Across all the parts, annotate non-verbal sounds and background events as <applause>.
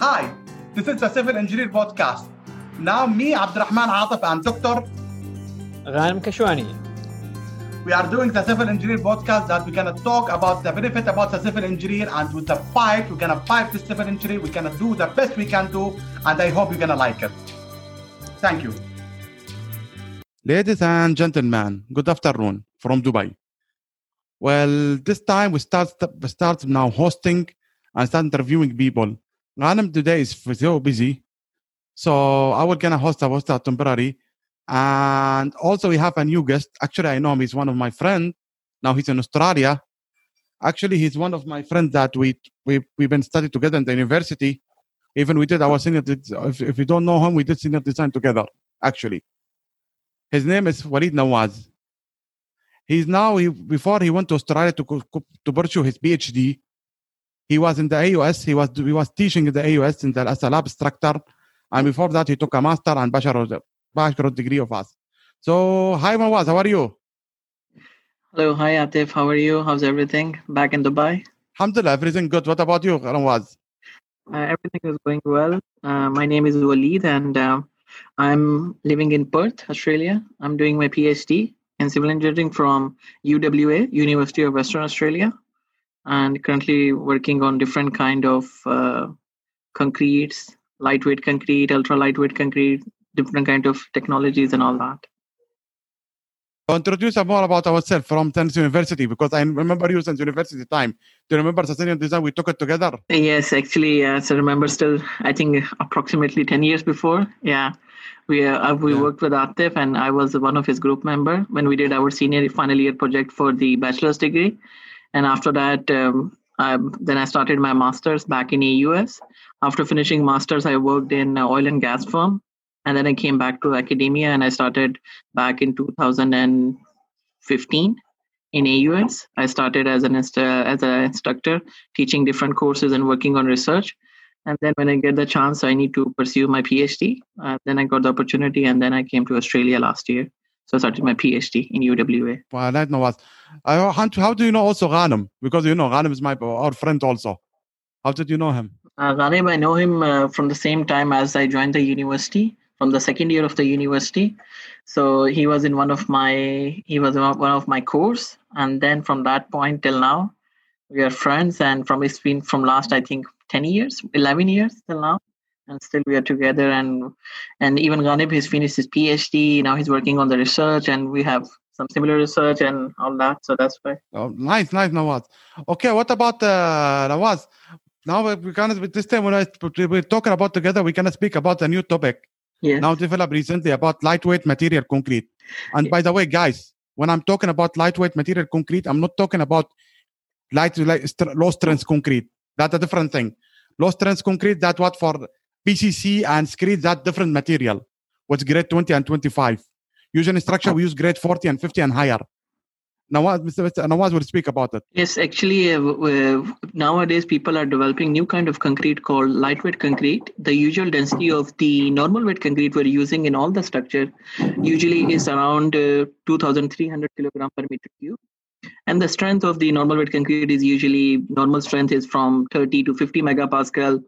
Hi, this is the Civil Engineer Podcast. Now, me, Abdurrahman Atif, and Dr. Ghanem Kashwani. We are doing the Civil Engineer Podcast that we're going to talk about the benefit about the civil engineer and with the fight, we're going to fight the civil engineer. We're going to do the best we can do, and I hope you're going to like it. Thank you. Ladies and gentlemen, good afternoon from Dubai. Well, this time we start we start now hosting and start interviewing people. Ghanem today is so busy, so I will gonna host a host a temporary. And also we have a new guest. Actually, I know him. He's one of my friends. Now he's in Australia. Actually, he's one of my friends that we we we've been studying together in the university. Even we did our senior. If, if you don't know him, we did senior design together. Actually, his name is Walid Nawaz. He's now he, before he went to Australia to to pursue his PhD. He was in the AUS. He was he was teaching the AUS in the, as a lab instructor, and before that he took a master and bachelor bachelor degree of us. So hi Nawaz, how are you? Hello, hi Atif. How are you? How's everything back in Dubai? Alhamdulillah, everything good. What about you, Nawaz? Uh, everything is going well. Uh, my name is Walid, and uh, I'm living in Perth, Australia. I'm doing my PhD in civil engineering from UWA, University of Western Australia, and currently working on different kind of uh, concretes, lightweight concrete, ultra lightweight concrete, different kind of technologies and all that. So introduce us more about ourselves from Tennessee University because I remember you since university time. Do you remember senior design? We took it together. Yes, actually, yes, I remember still. I think approximately ten years before. Yeah, we uh, we Yeah. worked with Atif, and I was one of his group member when we did our senior final year project for the bachelor's degree. And after that, um, I, then I started my masters back in the US. After finishing masters, I worked in oil and gas firm, and then I came back to academia, and I started back in 2015 in AUS. I started as an as an instructor, teaching different courses and working on research. And then when I get the chance, I need to pursue my PhD. Uh, then I got the opportunity, and then I came to Australia last year. So I started my PhD in UWA. Well, I know what. I, how, how do you know also Ghanem? Because you know Ghanem is my our friend also. How did you know him? Uh, I know him uh, from the same time as I joined the university, from the second year of the university. So he was in one of my he was in one of my course, and then from that point till now, we are friends. And from it's been from last I think ten years, eleven years till now, and still we are together. And and even Ghanem has finished his PhD. Now he's working on the research, and we have some similar research and all that. So that's why. Oh, nice, nice, Nawaz. Okay, what about uh, Nawaz? Now we're gonna this time when I, we're talking about together, we're gonna speak about a new topic Yes. now developed recently about lightweight material concrete. And by the way, guys, when I'm talking about lightweight material concrete, I'm not talking about light, light low strength concrete. That's a different thing. Low strength concrete, that what for PCC and screed, that different material. What's grade 20 and 25. Usually in structure, we use grade 40 and 50 and higher. Nawaz, Mr. Mr. Nawaz will speak about it. Yes, actually, uh, nowadays people are developing new kind of concrete called lightweight concrete. The usual density of the normal weight concrete we're using in all the structure usually is around uh, 2,300 kilogram per meter cube. And the strength of the normal weight concrete is usually normal strength is from 30 to 50 megapascal.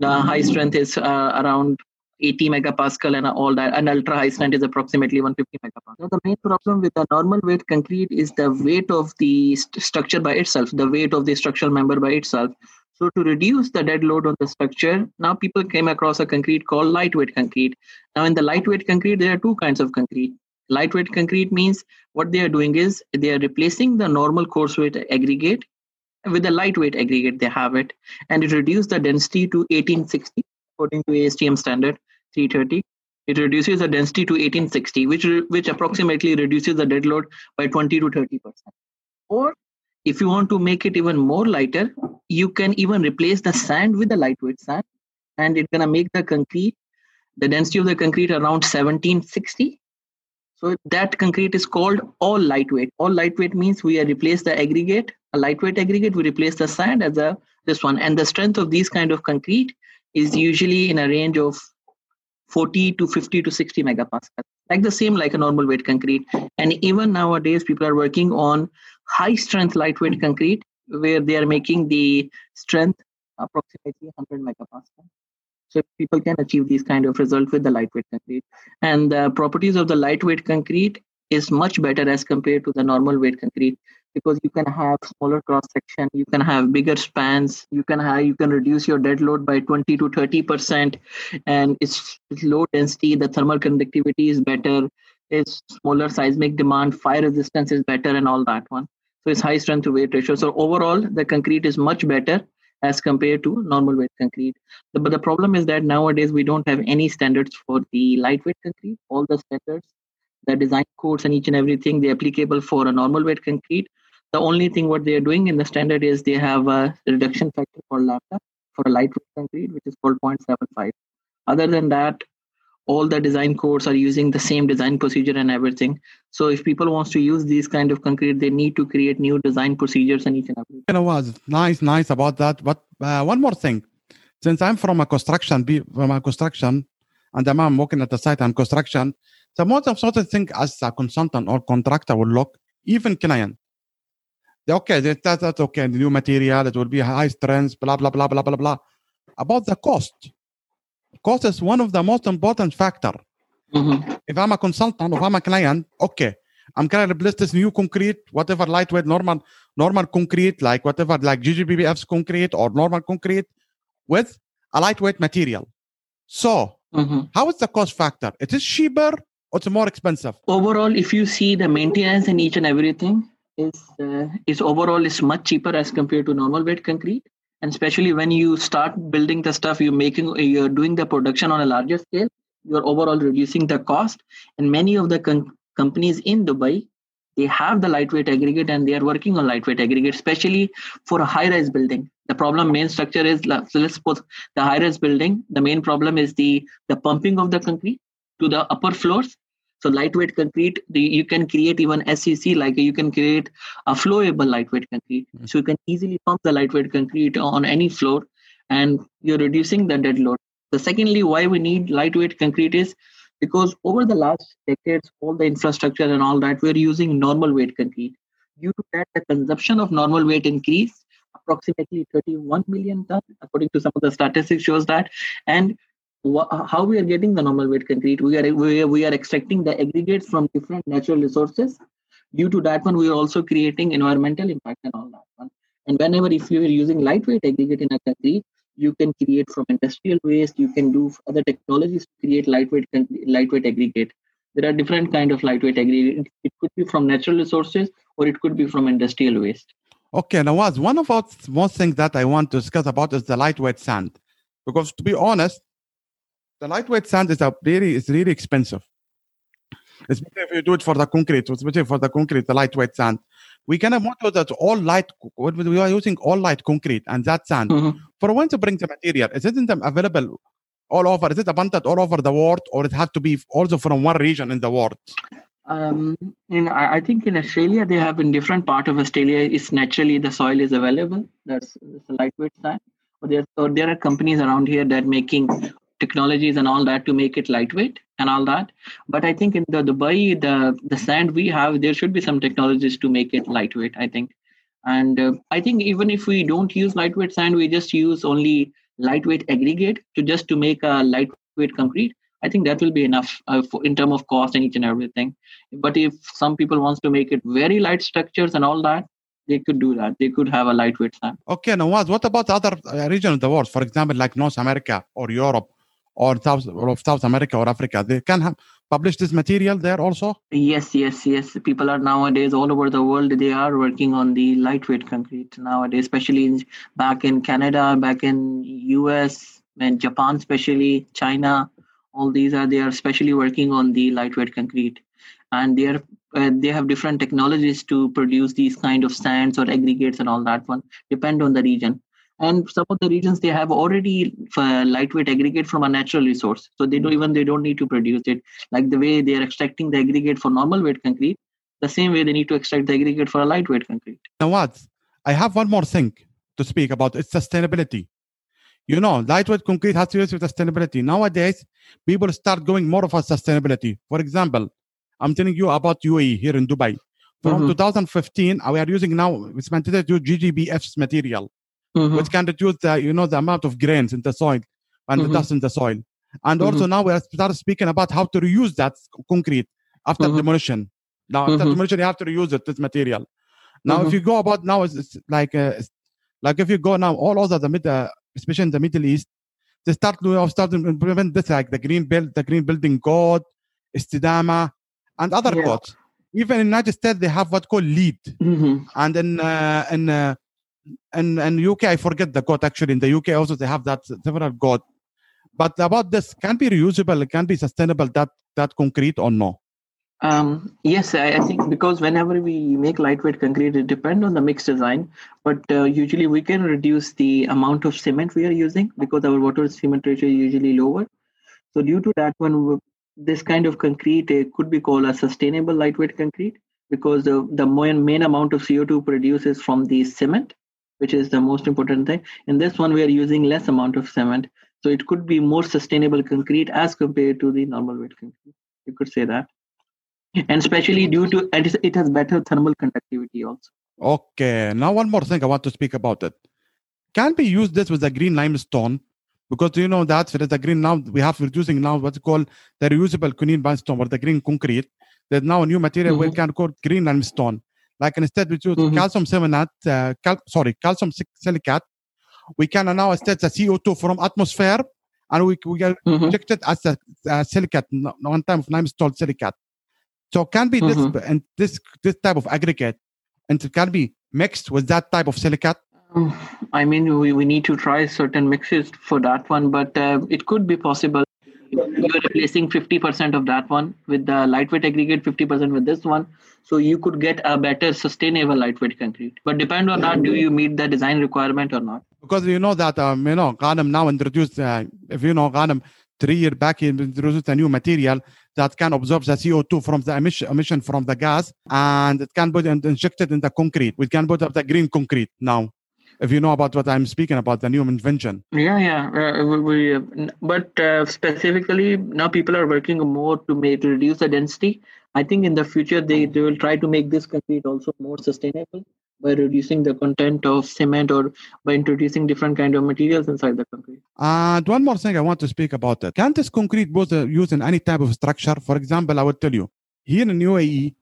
The high strength is uh, around 80 megapascal and all that and ultra high strength is approximately 150 megapascal. Now, the main problem with the normal weight concrete is the weight of the st- structure by itself, the weight of the structural member by itself. So to reduce the dead load on the structure, now people came across a concrete called lightweight concrete. Now in the lightweight concrete, there are two kinds of concrete. Lightweight concrete means what they are doing is they are replacing the normal coarse weight aggregate with the lightweight aggregate they have it and it reduces the density to 1860 according to ASTM standard 330. It reduces the density to 1860, which which approximately reduces the dead load by 20 to 30 percent. Or if you want to make it even more lighter, you can even replace the sand with the lightweight sand, and it's gonna make the concrete, the density of the concrete around 1760. So that concrete is called all lightweight. All lightweight means we replace the aggregate, a lightweight aggregate, we replace the sand as a this one, and the strength of these kind of concrete is usually in a range of 40 to 50 to 60 megapascal. Like the same like a normal weight concrete. And even nowadays people are working on high strength lightweight concrete where they are making the strength approximately 100 megapascal So people can achieve these kind of results with the lightweight concrete. And the properties of the lightweight concrete is much better as compared to the normal weight concrete because you can have smaller cross section you can have bigger spans you can have you can reduce your dead load by 20 to 30 percent and it's, it's low density the thermal conductivity is better it's smaller seismic demand fire resistance is better and all that one so it's high strength to weight ratio so overall the concrete is much better as compared to normal weight concrete. But the problem is that nowadays we don't have any standards for the lightweight concrete. All the standards the design codes and each and everything they're applicable for a normal weight concrete. The only thing what they are doing in the standard is they have a reduction factor for lambda for a lightweight concrete which is called 0.75 other than that all the design codes are using the same design procedure and everything. So if people wants to use these kind of concrete they need to create new design procedures and each and everything. You know was nice nice about that. But uh, one more thing. Since i'm from a construction be from a construction and i'm working at the site and construction so most of sort of think as a consultant or contractor will look even client. Okay that, that's okay. The new material it will be high strength blah blah blah blah blah blah. About the cost cost is one of the most important factor. Mm-hmm. if i'm a consultant or i'm a client okay i'm gonna replace this new concrete whatever lightweight normal normal concrete like whatever like ggbf's concrete or normal concrete with a lightweight material. So mm-hmm. how is the cost factor? It is cheaper or it's more expensive? Overall if you see the maintenance and each and everything is uh, is overall is much cheaper as compared to normal weight concrete and especially when you start building the stuff you're making you're doing the production on a larger scale you're overall reducing the cost. And many of the com- companies in dubai they have the lightweight aggregate and they are working on lightweight aggregate especially for a high rise building. The problem main structure is so let's suppose the high rise building. The main problem is the the pumping of the concrete to the upper floors so lightweight concrete, you can create even SCC, like you can create a flowable lightweight concrete. Mm-hmm. So you can easily pump the lightweight concrete on any floor and you're reducing the dead load. The secondly, why we need lightweight concrete is because over the last decades, all the infrastructure and all that, we're using normal weight concrete. Due to that, the consumption of normal weight increased approximately 31 million tons, according to some of the statistics shows that. And how we are getting the normal weight concrete? We are, we are we are extracting the aggregates from different natural resources. Due to that one we are also creating environmental impact and all that one. And whenever if you are using lightweight aggregate in a concrete you can create from industrial waste you can do other technologies to create lightweight lightweight aggregate. There are different kind of lightweight aggregate. It could be from natural resources or it could be from industrial waste. Okay Nawaz one of the most things that i want to discuss about is the lightweight sand. Because to be honest the lightweight sand is a really is really expensive. Especially if you do it for the concrete, especially for the concrete, the lightweight sand. We can model that all light. We are using all light concrete and that sand. Mm-hmm. For when to bring the material, is it available all over? Is it abundant all over the world, or it has to be also from one region in the world? Um, in I think in Australia they have in different part of Australia. It's naturally the soil is available. That's, that's lightweight sand. Or there, or there are companies around here that making technologies and all that to make it lightweight and all that but i think in the dubai the the sand we have there should be some technologies to make it lightweight i think and uh, i think even if we don't use lightweight sand we just use only lightweight aggregate to just to make a lightweight concrete i think that will be enough uh, for, in terms of cost and each and everything but if some people wants to make it very light structures and all that they could do that. They could have a lightweight sand. Okay, Nawaz, what about other uh, regions of the world? For example, like North America or Europe or South, of South America or Africa. They can have, publish this material there also? Yes, yes, yes. People are nowadays all over the world. They are working on the lightweight concrete nowadays, especially in, back in Canada, back in US, and Japan, especially China. All these are they are especially working on the lightweight concrete, and they are uh, they have different technologies to produce these kind of sands or aggregates and all that one depend on the region and some of the regions they have already uh, lightweight aggregate from a natural resource. So they don't even they don't need to produce it. Like the way they are extracting the aggregate for normal weight concrete the same way they need to extract the aggregate for a lightweight concrete. Now what? I have one more thing to speak about. It's sustainability. You know lightweight concrete has to do with sustainability. Nowadays people start going more of a sustainability. For example i'm telling you about uae here in dubai. From mm-hmm. 2015 we are using now it's mandated to ggbf's material mm-hmm. which can reduce the you know the amount of grains in the soil and Mhm. the dust in the soil. And also now we are start speaking about how to reuse that concrete after Mhm. demolition. Now after Mhm. demolition, you have to reuse it, this material. Now, if you go about now, it's, it's like uh, like if you go now all over the mid, uh, especially in the Middle East, they start to start to implement this like the green build, the green building code, Estidama, and other Yeah. codes. Even in United States, they have what called LEED, Mhm. and in uh, in uh, in in UK, I forget the code. Actually, in the UK also they have that several code. But about this, can be reusable, can be sustainable. That that concrete or no? Um, yes, I, I think because whenever we make lightweight concrete, it depends on the mix design. But uh, usually we can reduce the amount of cement we are using because our water cement ratio is usually lower. So due to that one, this kind of concrete uh, could be called a sustainable lightweight concrete because the, the main, main amount of CO2 produces from the cement, which is the most important thing. In this one, we are using less amount of cement. So it could be more sustainable concrete as compared to the normal weight concrete. You could say that and especially due to and it has better thermal conductivity also Okay. Now one more thing I want to speak about it. Can we use this with the green limestone? Because you know that is a green now we have reducing now what's called the reusable green limestone or the green concrete. There's now a new material we Mhm. can call green limestone. Like instead we use Mhm. calcium cyanate, uh, cal- sorry, calcium silicate. We can now instead the CO2 from atmosphere and we we can Mhm. inject it as a, a silicate, no- one time of limestone silicate. So can be this Mhm. and this this type of aggregate and it can be mixed with that type of silicate. Um, i mean we, we need to try certain mixes for that one but uh, it could be possible you're replacing 50% of that one with the lightweight aggregate 50% with this one so you could get a better sustainable lightweight concrete but depend on that do you meet the design requirement or not Because you know that um, you know Ghanem now introduced uh, if you know Ghanem three year back he introduced a new material that can absorb the CO2 from the emission, emission from the gas and it can be injected in the concrete. We can put up the green concrete now. If you know about what I'm speaking about, the new invention. Yeah, yeah. Uh, we, we, uh, but uh, specifically now people are working more to make to reduce the density. I think in the future they, they will try to make this concrete also more sustainable by reducing the content of cement or by introducing different kind of materials inside the concrete. And one more thing I want to speak about it. Can this concrete be uh, used in any type of structure? For example, I will tell you here in UAE,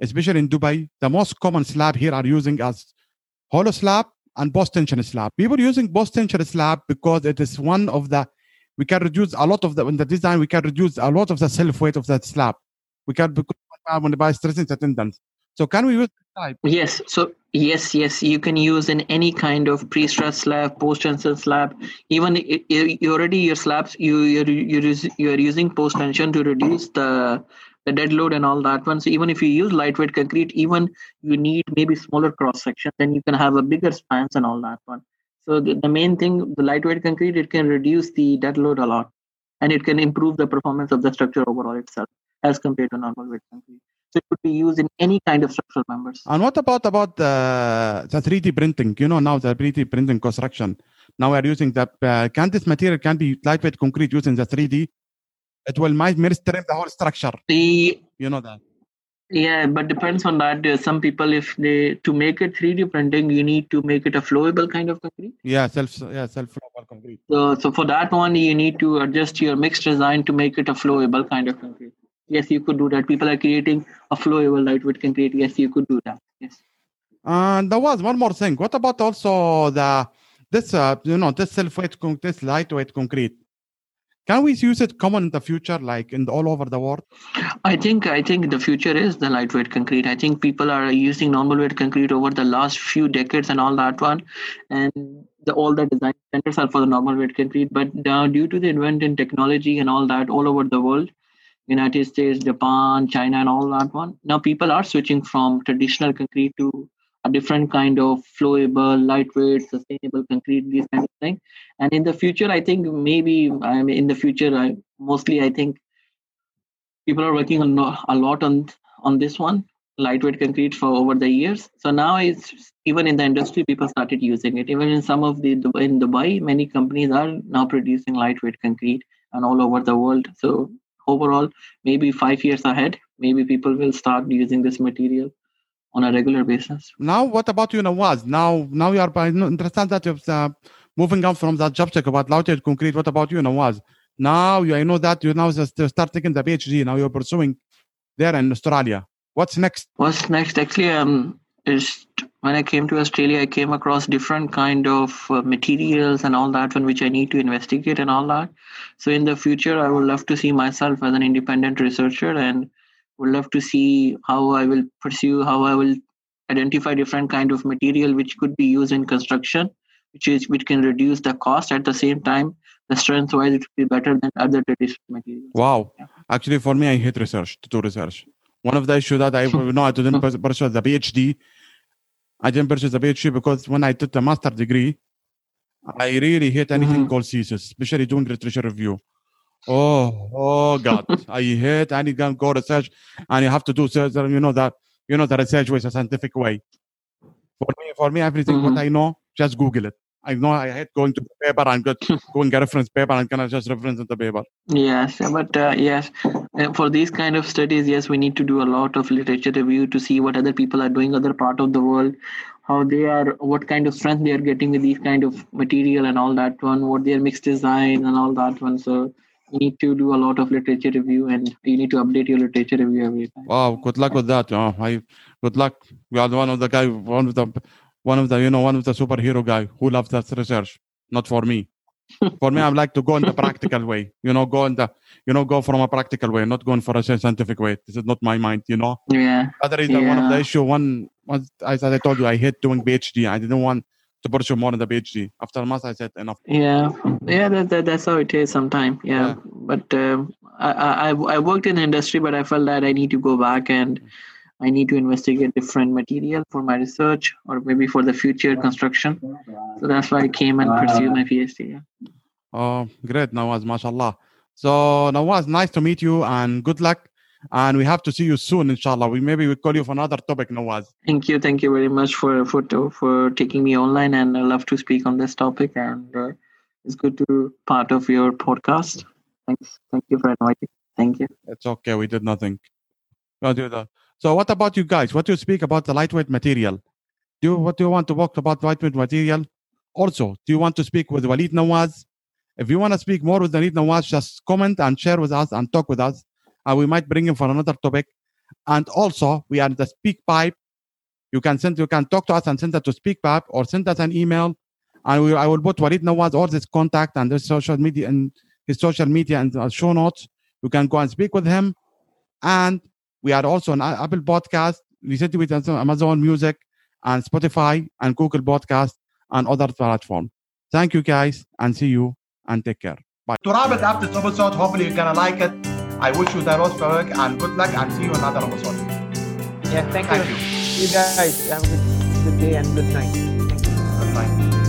especially in Dubai, the most common slab here are using as hollow slab and post tension slab. We were using post tension slab because it is one of the we can reduce a lot of the in the design. We can reduce a lot of the self weight of that slab. We can because when by stressing tendons. So can we use type? Yes. So yes, yes, you can use in any kind of pre-stress slab, post-tension slab. Even you already your slabs, you you're, you're using post-tension to reduce the the dead load and all that one. So even if you use lightweight concrete, even you need maybe smaller cross section, then you can have a bigger spans and all that one. So the, the main thing, the lightweight concrete, it can reduce the dead load a lot, and it can improve the performance of the structure overall itself as compared to normal weight concrete. So it could be used in any kind of structural members. And what about about the the 3D printing? You know now the 3D printing construction. Now we are using that. Uh, can this material can be lightweight concrete using the 3D? It will might mainstream the whole structure. The You know that. yeah, but depends on that. There's some people, if they to make it 3D printing, you need to make it a flowable kind of concrete. Yeah, self yeah self flowable concrete. So, so for that one, you need to adjust your mixed design to make it a flowable kind of concrete. Yes, you could do that. People are creating a flowable lightweight concrete. Yes, you could do that. Yes. And there was one more thing. What about also the this uh, you know this self weight con- this lightweight concrete? Can we use it common in the future, like in all over the world? I think I think the future is the lightweight concrete. I think people are using normal weight concrete over the last few decades and all that one, and the all the design centers are for the normal weight concrete. But now, due to the advent in technology and all that, all over the world, United States, Japan, China, and all that one, now people are switching from traditional concrete to a different kind of flowable, lightweight, sustainable concrete, these kind of thing. And in the future, I think maybe I mean in the future, I mostly I think people are working on a lot on on this one lightweight concrete for over the years. So now it's even in the industry people started using it. Even in some of the in dubai many companies are now producing lightweight concrete and all over the world. So overall maybe five years ahead maybe people will start using this material on a regular basis Now, what about you, Nawaz? Now, now you are. I understand that you have uh, moving on from that subject about lightweight concrete, what about you, Nawaz? Now you, I know that you now just start taking the PhD. Now you're pursuing there in Australia. What's next? What's next? Actually, um, is when I came to Australia, I came across different kind of uh, materials and all that, one which I need to investigate and all that. So in the future, I would love to see myself as an independent researcher and would love to see how I will pursue, how I will identify different kind of material which could be used in construction, which is which can reduce the cost at the same time. The strength wise, it will be better than other traditional materials. Wow. Yeah. Actually, for me, I hate research to do research. One of the issues that I <laughs> know I didn't pursue the PhD. I didn't pursue the PhD because when I took the master degree, I really hate anything Mhm. called thesis, especially doing literature review. Oh, oh God! I hate any go to research, and you have to do search, you know that you know the research with a scientific way. For me, for me, everything what Mhm. I know, just Google it. I know I hate going to the paper and get going a reference paper and kind of just reference in the paper. Yes, but uh, yes, uh, for these kind of studies, yes, we need to do a lot of literature review to see what other people are doing, other part of the world, how they are, what kind of strength they are getting with these kind of material and all that one, what their mixed design and all that one. So need to do a lot of literature review, and you need to update your literature review every time. Wow, good luck with that. Oh, I good luck. You are one of the guy, one of the, one of the, you know, one of the superhero guy who loves that research. Not for me. <laughs> for me, I like to go in the practical way. You know, go in the, you know, go from a practical way, not going for a scientific way. This is not my mind. You know, Yeah, other reason one of the issue. One, was as I told you, I hate doing PhD. I didn't want to pursue more in the PhD. After a month, I said enough. yeah, yeah. That, that that's how it is sometimes. Yeah, Yeah. but um, I, I I- worked in the industry, but I felt that I need to go back and I need to investigate different material for my research or maybe for the future construction. So that's why I came and pursued my PhD. Yeah. Oh, great, Nawaz, mashallah. So, Nawaz, nice to meet you and good luck. And we have to see you soon, inshallah. We maybe we call you for another topic, Nawaz. Thank you, thank you very much for for for taking me online, and I love to speak on this topic. And uh, it's good to be part of your podcast. Thanks, thank you for inviting. Thank you. It's okay, we did nothing. We'll do that. So, what about you guys? What do you speak about the lightweight material? Do you, what do you want to talk about lightweight material? Also, do you want to speak with Walid Nawaz? If you want to speak more with Walid Nawaz, just comment and share with us and talk with us, and we might bring him for another topic. And also, we are the Speak Pipe. You can send, you can talk to us and send that to Speak Pipe or send us an email, and we, I will put Walid Nawaz all his contact and his social media and his social media and uh, show notes. You can go and speak with him, and we are also on Apple Podcast, recently with Amazon Music and Spotify and Google Podcast and other platforms. Thank you guys and see you and take care. Bye. To wrap it up this episode, hopefully you're gonna like it. I wish you the most work and good luck and see you another episode. Yeah, thank, Thank you. you. You guys have a good, good day and good night. Good night.